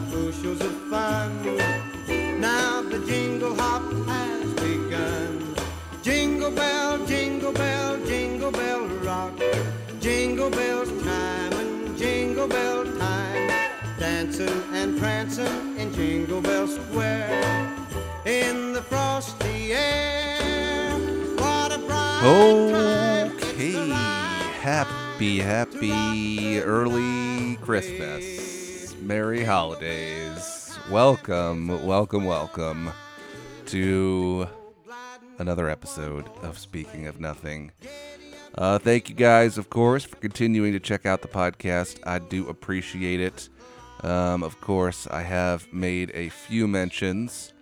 bushels of fun. Now the jingle hop has begun. Jingle bell, jingle bell, jingle bell rock. Jingle bells chime and jingle bell time. Dancing and prancing in Jingle Bell Square. In the frosty air. What a bright Okay, happy, happy early Christmas. Merry holidays. Welcome, welcome, welcome to another episode of Speaking of Nothing. Uh, thank you guys, of course, for continuing to check out the podcast. I do appreciate it. Um, of course, I have made a few mentions.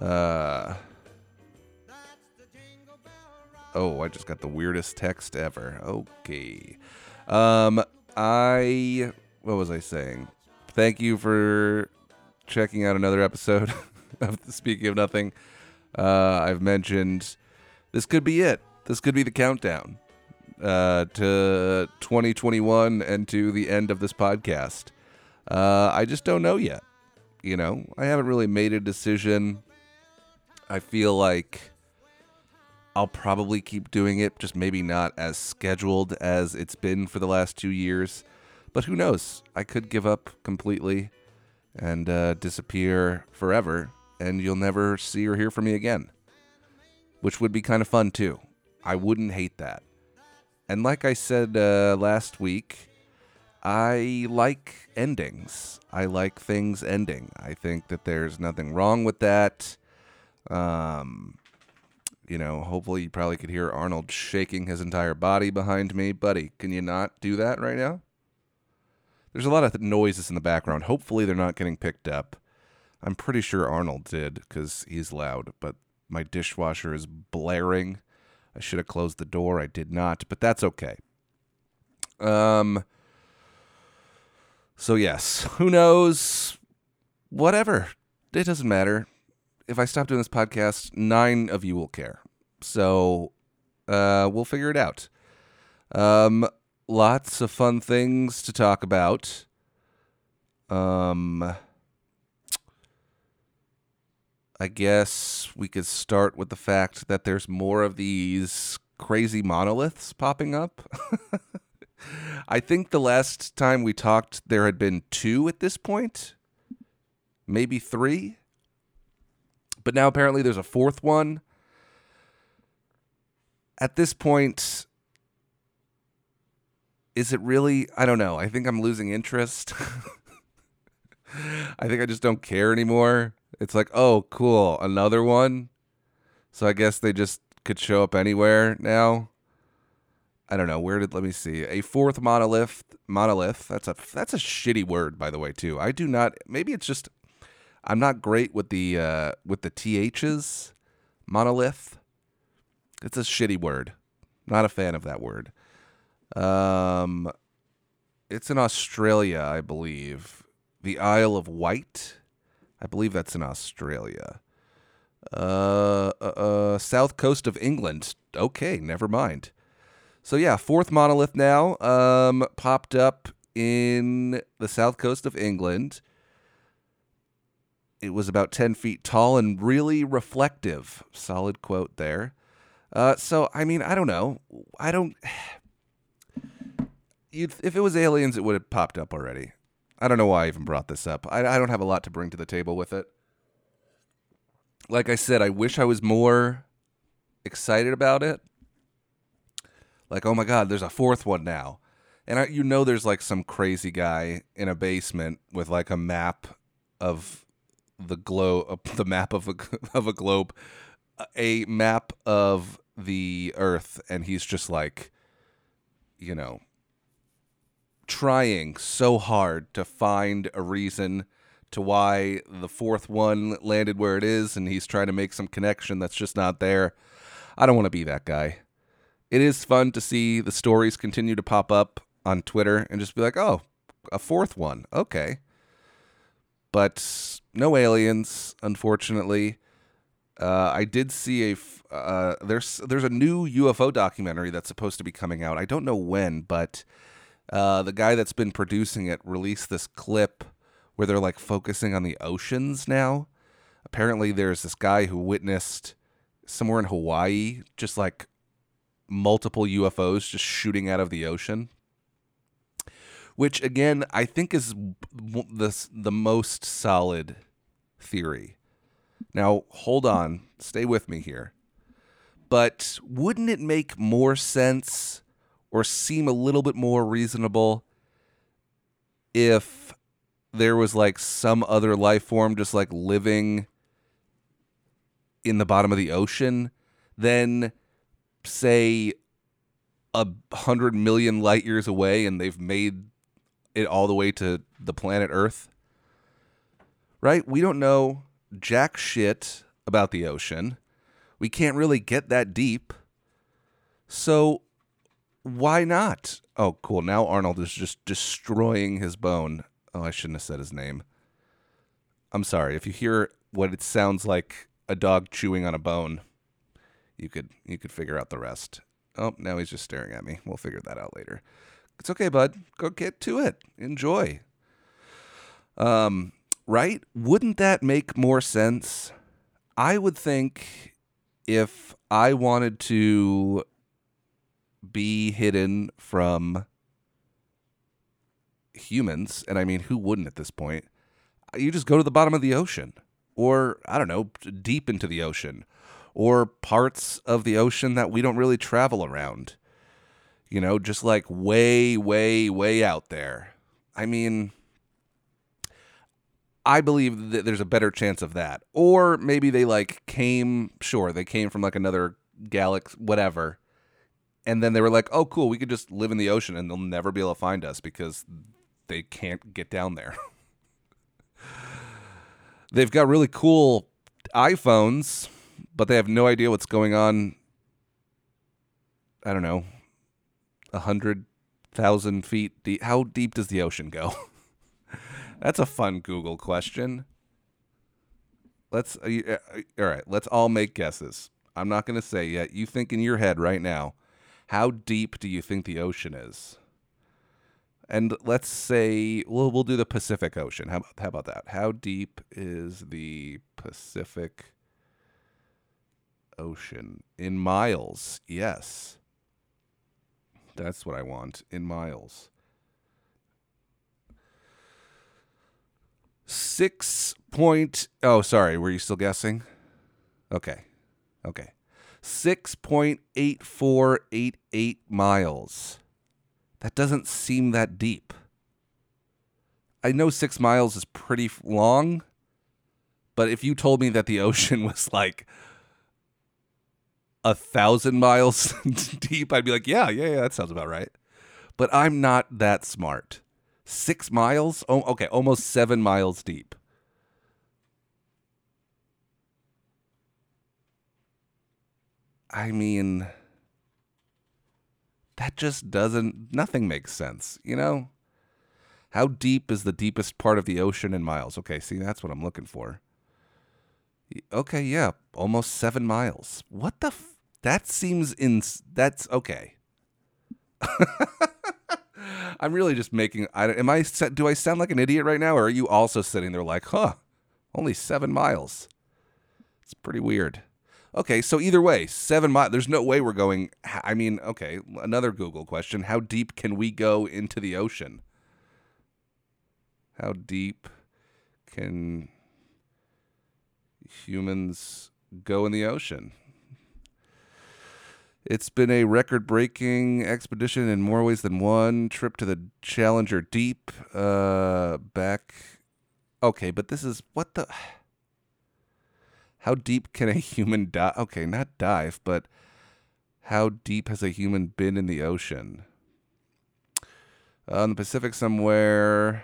Uh, Oh, I just got the weirdest text ever. Okay. Um I what was I saying? Thank you for checking out another episode of Speaking of Nothing. Uh I've mentioned this could be it. This could be the countdown uh to 2021 and to the end of this podcast. Uh I just don't know yet. You know, I haven't really made a decision. I feel like I'll probably keep doing it, just maybe not as scheduled as it's been for the last two years. But who knows? I could give up completely and uh, disappear forever, and you'll never see or hear from me again. Which would be kind of fun, too. I wouldn't hate that. And like I said uh, last week, I like endings. I like things ending. I think that there's nothing wrong with that. Um, you know, hopefully you probably could hear Arnold shaking his entire body behind me. Buddy, can you not do that right now? There's a lot of noises in the background. Hopefully they're not getting picked up. I'm pretty sure Arnold did because he's loud, but my dishwasher is blaring. I should have closed the door. I did not, but that's okay. Um. So yes, who knows? Whatever. It doesn't matter if I stop doing this podcast, nine of you will care. So uh, we'll figure it out. Um, lots of fun things to talk about. Um, I guess we could start with the fact that there's more of these crazy monoliths popping up. I think the last time we talked, there had been two at this point, maybe three. But now apparently there's a fourth one. At this point, is it really? I don't know. I think I'm losing interest. I think I just don't care anymore. It's like, oh, cool, another one. So I guess they just could show up anywhere now. I don't know. Where did let me see. A fourth monolith monolith. That's a that's a shitty word by the way too. I do not maybe it's just I'm not great with the uh, with the ths. Monolith. It's a shitty word. Not a fan of that word. Um, it's in Australia, I believe. The Isle of Wight. I believe that's in Australia. Uh, uh, uh, south coast of England. Okay, never mind. So yeah, fourth monolith now. Um, popped up in the south coast of England it was about 10 feet tall and really reflective. Solid quote there. Uh, so, I mean, I don't know. I don't. If it was aliens, it would have popped up already. I don't know why I even brought this up. I, I don't have a lot to bring to the table with it. Like I said, I wish I was more excited about it. Like, oh my God, there's a fourth one now. And I, you know, there's like some crazy guy in a basement with like a map of the globe, uh, the map of a of a globe, a map of the Earth, and he's just like, you know, trying so hard to find a reason to why the fourth one landed where it is, and he's trying to make some connection that's just not there. I don't want to be that guy. It is fun to see the stories continue to pop up on Twitter and just be like, oh, a fourth one. Okay. But no aliens, unfortunately. Uh, I did see a uh, there's there's a new UFO documentary that's supposed to be coming out. I don't know when, but uh, the guy that's been producing it released this clip where they're like focusing on the oceans now. Apparently, there's this guy who witnessed somewhere in Hawaii just like multiple UFOs just shooting out of the ocean. Which again, I think is the the most solid theory. Now, hold on, stay with me here. But wouldn't it make more sense or seem a little bit more reasonable if there was like some other life form just like living in the bottom of the ocean than say a hundred million light years away and they've made it all the way to the planet Earth? Right? We don't know jack shit about the ocean. We can't really get that deep. So why not? Oh, cool. Now Arnold is just destroying his bone. Oh, I shouldn't have said his name. I'm sorry. If you hear what it sounds like a dog chewing on a bone, you could you could figure out the rest. Oh, now he's just staring at me. We'll figure that out later. It's okay, bud. Go get to it. Enjoy. Um, right? Wouldn't that make more sense? I would think if I wanted to be hidden from humans, and I mean, who wouldn't at this point? You just go to the bottom of the ocean, or I don't know, deep into the ocean, or parts of the ocean that we don't really travel around. You know, just like way, way, way out there. I mean, I believe that there's a better chance of that. Or maybe they like came, sure, they came from like another galaxy, whatever. And then they were like, oh, cool, we could just live in the ocean and they'll never be able to find us because they can't get down there. They've got really cool iPhones, but they have no idea what's going on. I don't know, a hundred thousand feet deep. How deep does the ocean go? That's a fun Google question. Let's uh, uh, all right. Let's all make guesses. I'm not going to say yet. You think in your head right now, how deep do you think the ocean is? And let's say we'll we'll do the Pacific Ocean. How how about that? How deep is the Pacific Ocean in miles? Yes. That's what I want in miles. Six point. Oh, sorry. Were you still guessing? Okay. Okay. 6.8488 miles. That doesn't seem that deep. I know six miles is pretty long, but if you told me that the ocean was like a thousand miles deep, I'd be like, yeah, yeah, yeah, that sounds about right. But I'm not that smart six miles. Oh, okay, almost seven miles deep. I mean, that just doesn't, nothing makes sense, you know? How deep is the deepest part of the ocean in miles? Okay, see, that's what I'm looking for. Okay, yeah, almost seven miles. What the? F- that seems in. That's okay. I'm really just making. I, am I? Do I sound like an idiot right now, or are you also sitting there like, huh? Only seven miles. It's pretty weird. Okay, so either way, seven miles. There's no way we're going. I mean, okay, another Google question: How deep can we go into the ocean? How deep can humans go in the ocean? It's been a record breaking expedition in more ways than one. Trip to the Challenger Deep. Uh, back. Okay, but this is. What the. How deep can a human dive? Okay, not dive, but how deep has a human been in the ocean? Uh, the Pacific, somewhere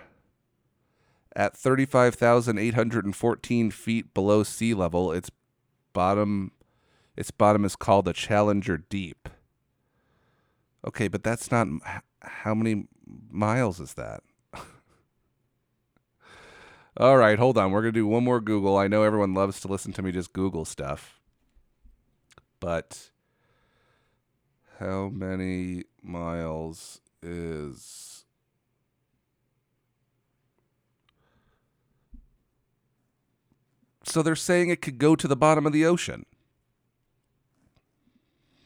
at 35,814 feet below sea level, its bottom its bottom is called the Challenger Deep. Okay, but that's not. How many miles is that? All right, hold on. We're going to do one more Google. I know everyone loves to listen to me just Google stuff. But how many miles is So they're saying it could go to the bottom of the ocean.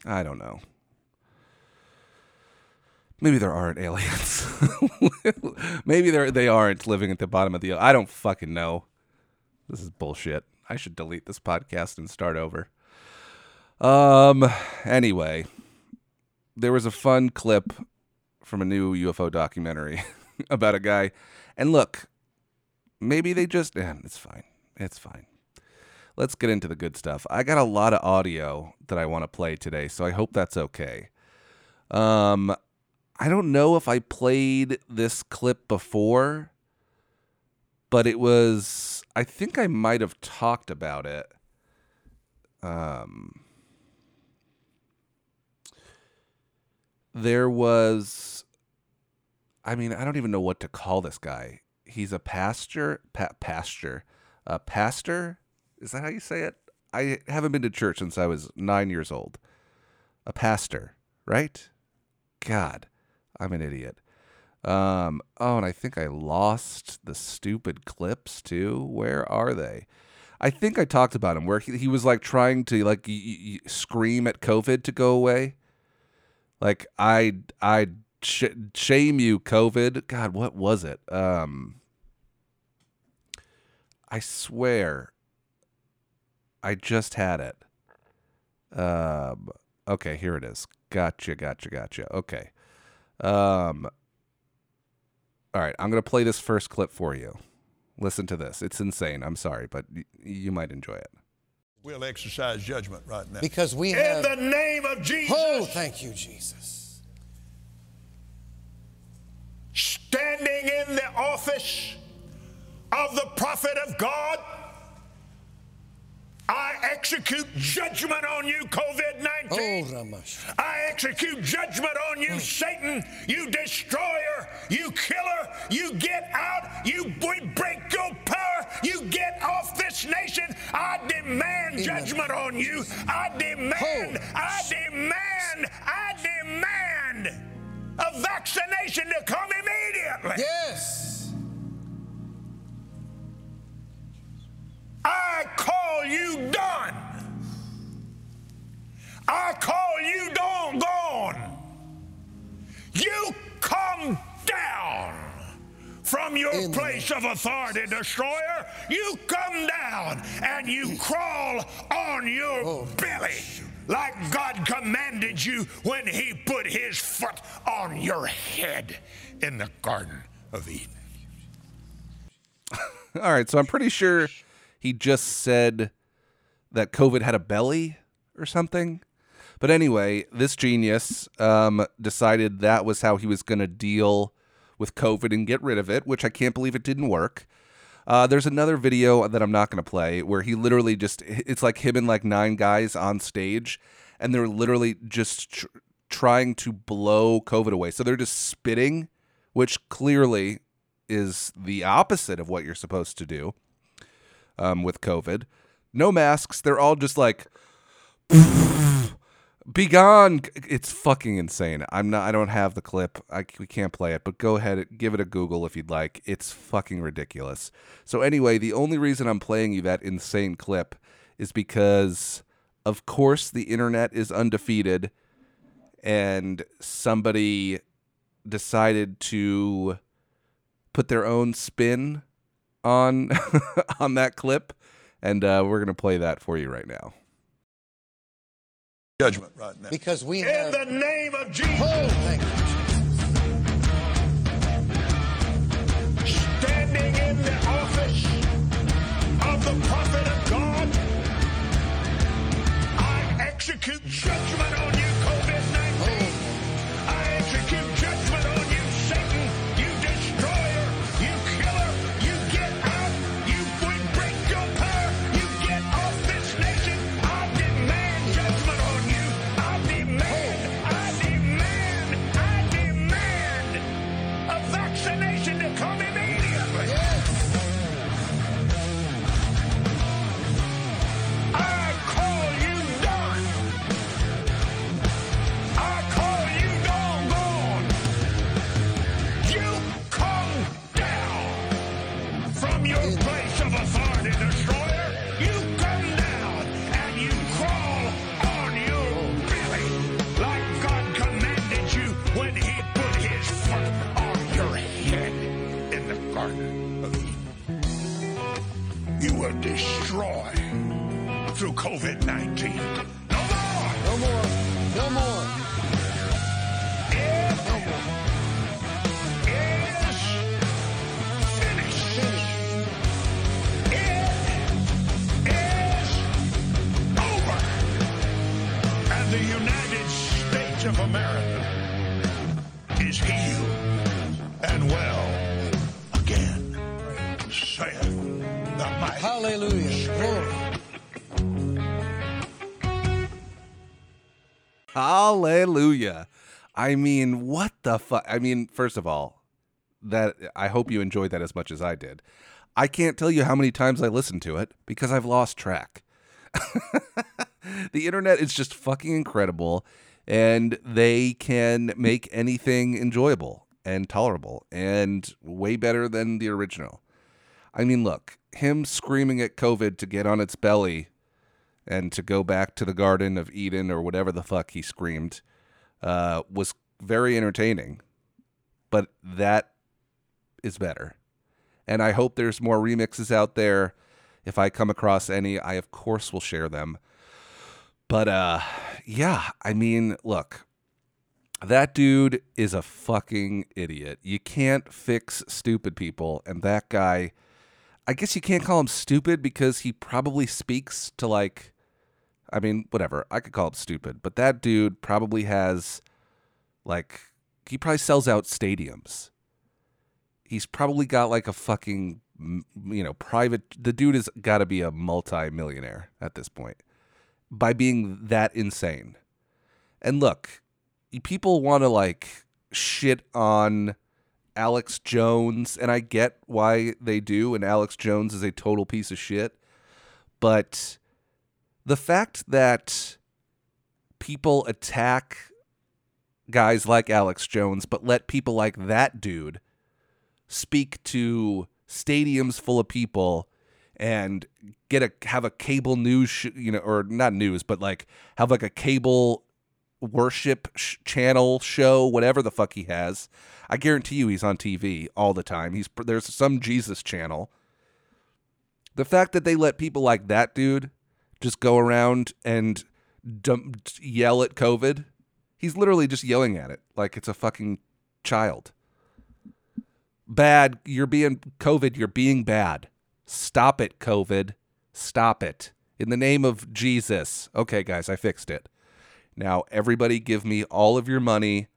I don't know. Maybe there aren't aliens. Maybe they they aren't living at the bottom of the. I don't fucking know. This is bullshit. I should delete this podcast and start over. Um. Anyway, there was a fun clip from a new UFO documentary about a guy, and look, maybe they just. Eh, it's fine. It's fine. Let's get into the good stuff. I got a lot of audio that I want to play today, so I hope that's okay. Um, I don't know if I played this clip before, but it was I think I might have talked about it. Um there was I mean, I don't even know what to call this guy. He's a pastor, pa- pastor, a pastor. Is that how you say it? I haven't been to church since I was nine years old. A pastor, right? God. I'm an idiot. Um, oh, and I think I lost the stupid clips too. Where are they? I think I talked about him where he, he was like trying to like y- y- scream at COVID to go away. Like I I sh- shame you COVID. God, what was it? Um I swear I just had it. Um okay, here it is. Gotcha, gotcha, gotcha. Okay. Um, all right, I'm going to play this first clip for you. Listen to this. It's insane. I'm sorry, but y- you might enjoy it. We'll exercise judgment right now. Because we In have. the name of Jesus, oh, thank you, Jesus. standing in the office of the prophet of God, I execute judgment on you, COVID 19. Oh. I execute judgment on you, Satan, you destroyer, you killer. You get out, you we break your power, you get off this nation. I demand judgment on you. I demand, I demand, I demand a vaccination to come immediately. Yes. You done. I call you done gone. You come down from your In place of authority, destroyer. You come down and you crawl on your Oh. belly like God commanded you when He put His foot on your head in the Garden of Eden. All right, so I'm pretty sure he just said that COVID had a belly or something. But anyway, this genius um, decided that was how he was going to deal with COVID and get rid of it, which I can't believe it didn't work. Uh, there's another video that I'm not going to play where he literally just, it's like him and like nine guys on stage, and they're literally just tr- trying to blow COVID away. So they're just spitting, which clearly is the opposite of what you're supposed to do um, with COVID. No masks. They're all just like, be gone. It's fucking insane. I'm not. I don't have the clip. I we can't play it. But go ahead, give it a Google if you'd like. It's fucking ridiculous. So anyway, the only reason I'm playing you that insane clip is because, of course, the internet is undefeated, and somebody decided to put their own spin on on that clip, and uh, we're gonna play that for you right now. Judgment right now. Because we In have. the name of Jesus. Oh, thank you, Jesus. standing in the office of the prophet of God, I execute judgment on you, Hallelujah. I mean, what the fuck? I mean, first of all, that I hope you enjoyed that as much as I did. I can't tell you how many times I listened to it because I've lost track. the internet is just fucking incredible and they can make anything enjoyable and tolerable and way better than the original. I mean, look, him screaming at COVID to get on its belly and to go back to the Garden of Eden or whatever the fuck he screamed uh, was very entertaining. But that is better. And I hope there's more remixes out there. If I come across any, I of course will share them. But uh yeah, I mean, look. That dude is a fucking idiot. You can't fix stupid people and that guy I guess you can't call him stupid because he probably speaks to like I mean, whatever. I could call him stupid, but that dude probably has like he probably sells out stadiums. He's probably got like a fucking you know, private the dude has got to be a multi-millionaire at this point by being that insane. And look, people want to like shit on Alex Jones, and I get why they do, and Alex Jones is a total piece of shit. But the fact that people attack guys like Alex Jones, but let people like that dude speak to stadiums full of people and get a have a cable news sh- you know or not news but like have like a cable worship sh- channel show whatever the fuck he has i guarantee you he's on tv all the time. He's there's some jesus channel. The fact that they let people like that dude just go around and dump, yell at covid he's literally just yelling at it like it's a fucking child bad you're being covid you're being bad Stop it, COVID. Stop it. In the name of Jesus. Okay, guys, I fixed it. Now, everybody give me all of your money.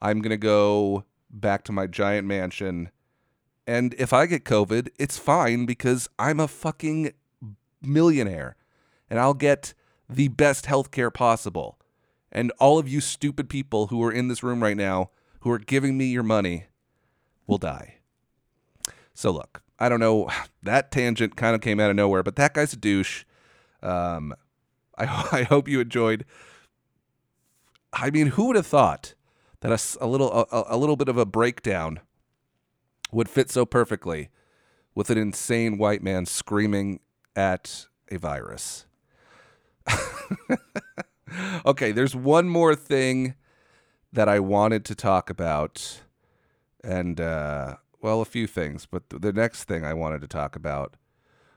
I'm going to go back to my giant mansion. And if I get COVID, it's fine because I'm a fucking millionaire and I'll get the best health care possible. And all of you stupid people who are in this room right now who are giving me your money will die. So, look, I don't know. That tangent kind of came out of nowhere, but that guy's a douche. Um, I, I hope you enjoyed. I mean, who would have thought that a, a little a, a little bit of a breakdown would fit so perfectly with an insane white man screaming at a virus? okay, there's one more thing that I wanted to talk about, and uh, well, a few things, but th- the next thing I wanted to talk about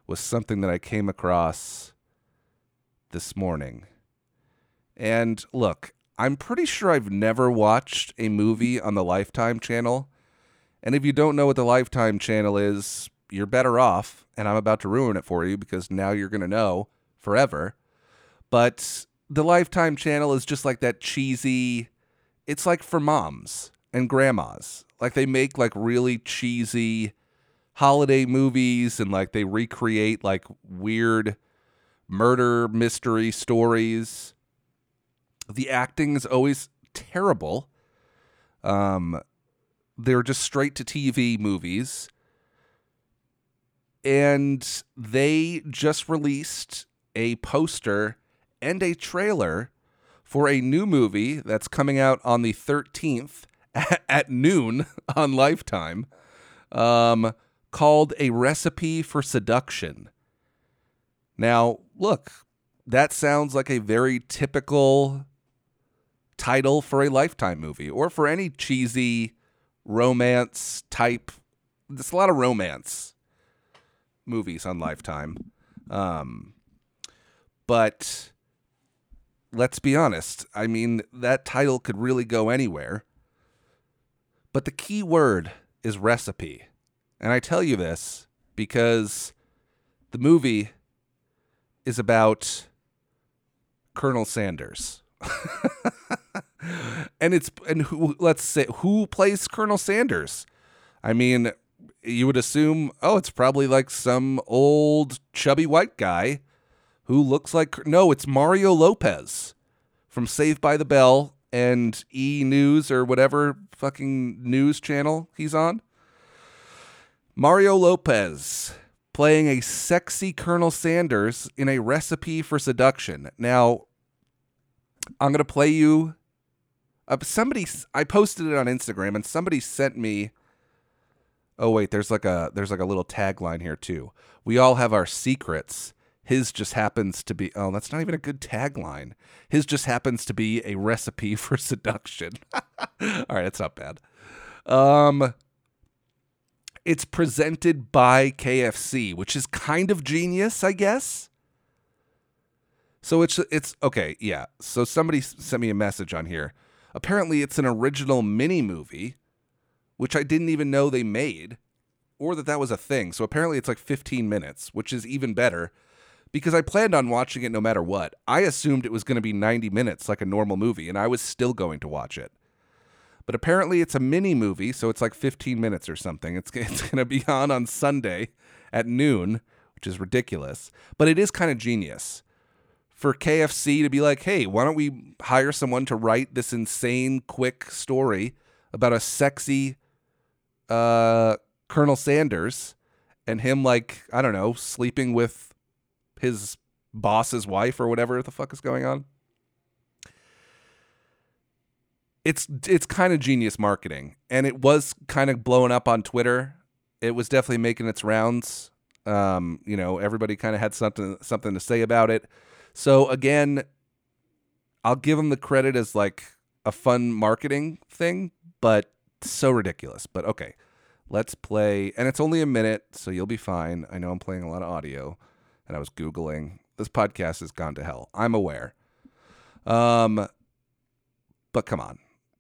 was something that I came across this morning. And look, I'm pretty sure I've never watched a movie on the Lifetime channel. And if you don't know what the Lifetime channel is, you're better off. And I'm about to ruin it for you because now you're going to know forever. But the Lifetime channel is just like that cheesy, it's like for moms and grandmas. Like they make like really cheesy holiday movies and like they recreate like weird murder mystery stories. The acting is always terrible. Um they're just straight to TV movies. And they just released a poster and a trailer for a new movie that's coming out on the 13th at, at noon on Lifetime um, called A Recipe for Seduction. Now, look, that sounds like a very typical title for a Lifetime movie or for any cheesy romance type there's a lot of romance movies on Lifetime. Um, but let's be honest. I mean, that title could really go anywhere. But the key word is recipe. And I tell you this because the movie is about Colonel Sanders. and it's and who let's say who plays Colonel Sanders? I mean, you would assume, oh, it's probably like some old chubby white guy who looks like no, it's Mario Lopez from Saved by the Bell and E News or whatever fucking news channel he's on. Mario Lopez playing a sexy Colonel Sanders in a recipe for seduction. Now, I'm going to play you uh, somebody I posted it on Instagram and somebody sent me Oh wait, there's like a there's like a little tagline here too. We all have our secrets. His just happens to be oh, that's not even a good tagline. His just happens to be a recipe for seduction. all right, it's not bad. Um it's presented by KFC, which is kind of genius, I guess. So it's it's okay, yeah. So somebody sent me a message on here. Apparently, it's an original mini movie, which I didn't even know they made, or that that was a thing. So apparently, it's like 15 minutes, which is even better, because I planned on watching it no matter what. I assumed it was going to be 90 minutes, like a normal movie, and I was still going to watch it. But apparently, it's a mini movie, so it's like 15 minutes or something. It's it's going to be on on Sunday at noon, which is ridiculous, but it is kind of genius for KFC to be like, hey, why don't we hire someone to write this insane, quick story about a sexy uh, Colonel Sanders and him, like, I don't know, sleeping with his boss's wife or whatever the fuck is going on? It's it's kind of genius marketing, and it was kind of blowing up on Twitter. It was definitely making its rounds. Um, you know, everybody kind of had something something to say about it. So again, I'll give them the credit as like a fun marketing thing, but so ridiculous. But okay, let's play. And it's only a minute, so you'll be fine. I know I'm playing a lot of audio, and I was googling. This podcast has gone to hell. I'm aware. Um, but come on,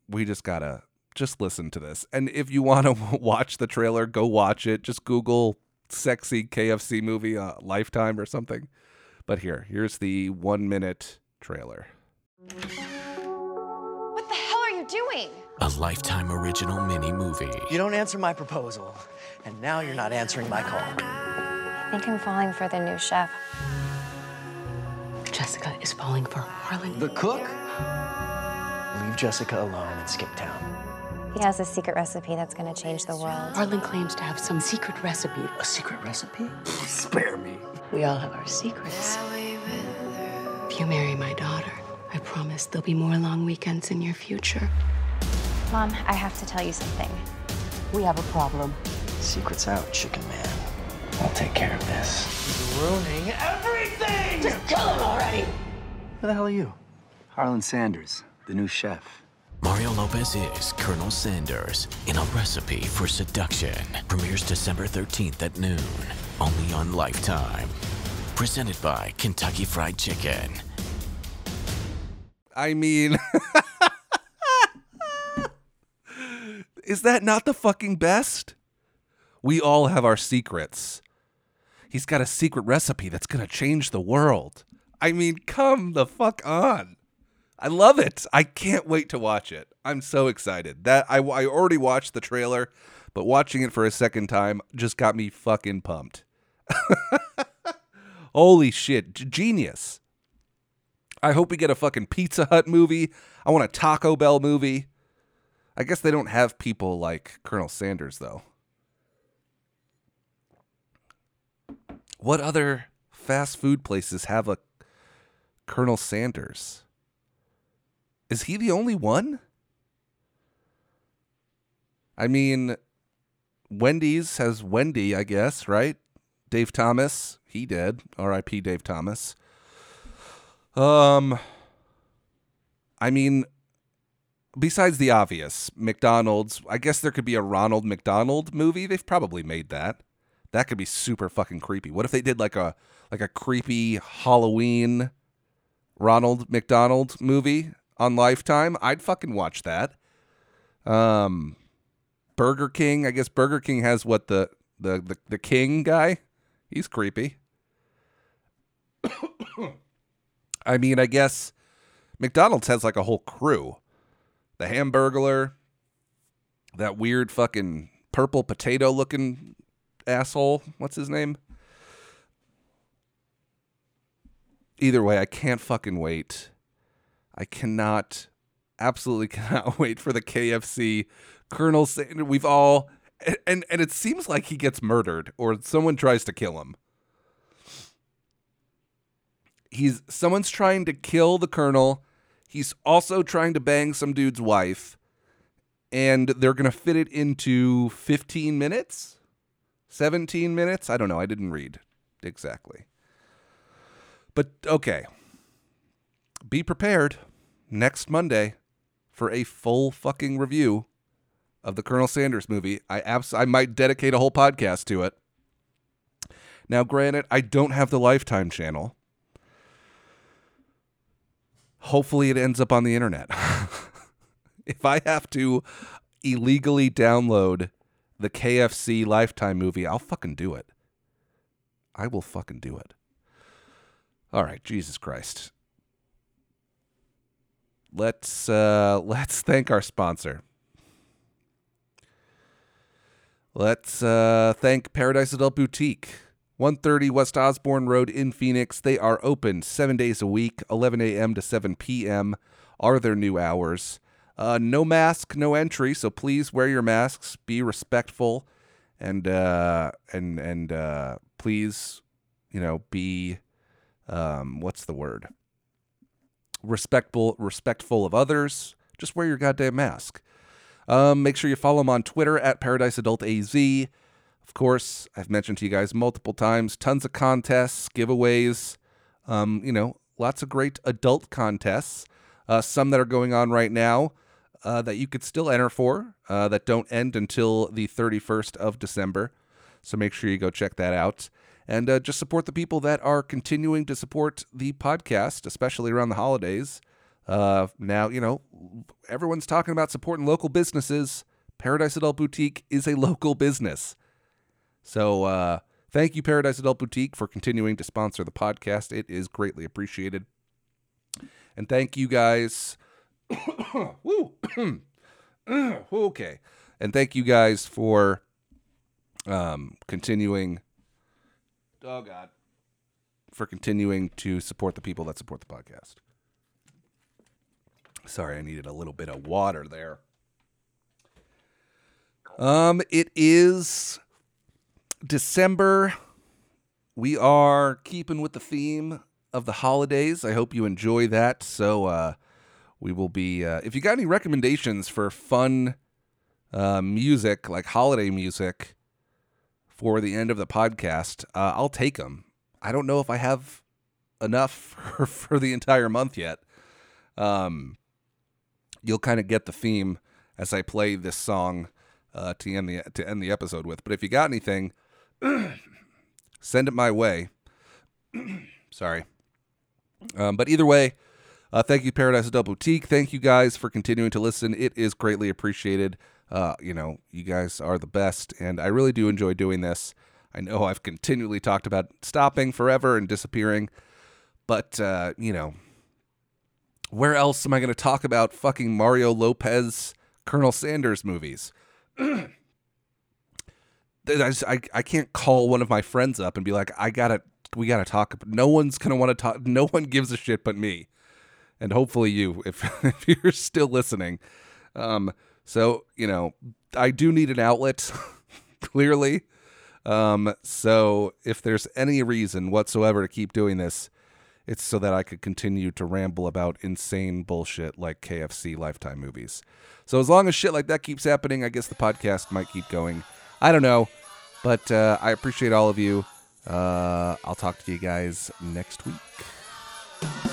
we just gotta just listen to this. And if you want to watch the trailer, go watch it. Just Google "sexy KFC movie" uh, Lifetime or something. But here, here's the one minute trailer. What the hell are you doing? A Lifetime original mini movie. You don't answer my proposal, and now you're not answering my call. I think I'm falling for the new chef. Jessica is falling for Harlan. The cook? Leave Jessica alone and skip town. He has a secret recipe that's gonna change the world. Harlan claims to have some secret recipe. A secret recipe? Spare me. We all have our secrets. If you marry my daughter, I promise there'll be more long weekends in your future. Mom, I have to tell you something. We have a problem. Secret's out, chicken man. I'll take care of this. He's ruining everything! Just kill him already! Who the hell are you? Harlan Sanders, the new chef. Mario Lopez is Colonel Sanders in a recipe for seduction. Premieres December 13th at noon, only on Lifetime. Presented by Kentucky Fried Chicken. I mean, is that not the fucking best? We all have our secrets. He's got a secret recipe that's going to change the world. I mean, come the fuck on. I love it. I can't wait to watch it. I'm so excited. That I, I already watched the trailer, but watching it for a second time just got me fucking pumped. Holy shit, genius. I hope we get a fucking Pizza Hut movie. I want a Taco Bell movie. I guess they don't have people like Colonel Sanders though. What other fast food places have a Colonel Sanders? Is he the only one? I mean, Wendy's has Wendy, I guess, right? Dave Thomas, he did. R.I.P. Dave Thomas. Um, I mean, besides the obvious, McDonald's, I guess there could be a Ronald McDonald movie. They've probably made that. That could be super fucking creepy. What if they did like a like a creepy Halloween Ronald McDonald movie on Lifetime? I'd fucking watch that. Um Burger King, I guess Burger King has what the the the, the king guy? He's creepy. I mean, I guess McDonald's has like a whole crew. The Hamburglar, that weird fucking purple potato looking asshole. What's his name? Either way, I can't fucking wait. I cannot, absolutely cannot wait for the KFC Colonel Sanders. We've all, and and it seems like he gets murdered or someone tries to kill him. He's someone's trying to kill the colonel. He's also trying to bang some dude's wife, and they're gonna fit it into 15 minutes, 17 minutes. I don't know. I didn't read exactly. But okay. Be prepared next Monday for a full fucking review of the Colonel Sanders movie. I abs- I might dedicate a whole podcast to it. Now, granted, I don't have the Lifetime channel. Hopefully, it ends up on the internet. if I have to illegally download the KFC Lifetime movie, I'll fucking do it. I will fucking do it. All right, Jesus Christ. Let's uh let's thank our sponsor. Let's uh thank Paradise Adult Boutique. 130 West Osborne Road in Phoenix. They are open seven days a week, 11 a.m. to 7 p.m. are their new hours. Uh, no mask, no entry, so please wear your masks. Be respectful, and uh, and and uh, please, you know, be um, what's the word? Respectful, respectful of others. Just wear your goddamn mask. Um, make sure you follow them on Twitter at Paradise Adult AZ. Of course, I've mentioned to you guys multiple times, tons of contests, giveaways. Um, you know, lots of great adult contests. Uh, some that are going on right now uh, that you could still enter for uh, that don't end until the 31st of December. So make sure you go check that out and uh, just support the people that are continuing to support the podcast, especially around the holidays. Uh, now, you know, everyone's talking about supporting local businesses. Paradise Adult Boutique is a local business. So, uh, thank you, Paradise Adult Boutique, for continuing to sponsor the podcast. It is greatly appreciated. And thank you guys. Okay. And thank you guys for um, continuing Oh God. For continuing to support the people that support the podcast. Sorry, I needed a little bit of water there. Um, it is December. We are keeping with the theme of the holidays. I hope you enjoy that. So, uh, we will be. Uh, if you got any recommendations for fun uh, music, like holiday music, for the end of the podcast, uh, I'll take them. I don't know if I have enough for, for the entire month yet. Um, you'll kind of get the theme as I play this song uh, to end the to end the episode with. But if you got anything, send it my way. Sorry. Um, but either way, uh, thank you, Paradise Adult Boutique. Thank you guys for continuing to listen. It is greatly appreciated. Uh, you know, you guys are the best, and I really do enjoy doing this. I know I've continually talked about stopping forever and disappearing, but, uh, you know, where else am I going to talk about fucking Mario Lopez, Colonel Sanders movies? I, just, I, I can't call one of my friends up and be like, I gotta, we gotta talk. No one's gonna want to talk. No one gives a shit but me, and hopefully you, if if you're still listening. Um, so, you know, I do need an outlet, clearly. Um, so if there's any reason whatsoever to keep doing this, it's so that I could continue to ramble about insane bullshit like KFC Lifetime movies. So as long as shit like that keeps happening, I guess the podcast might keep going. I don't know, but uh, I appreciate all of you. Uh, I'll talk to you guys next week.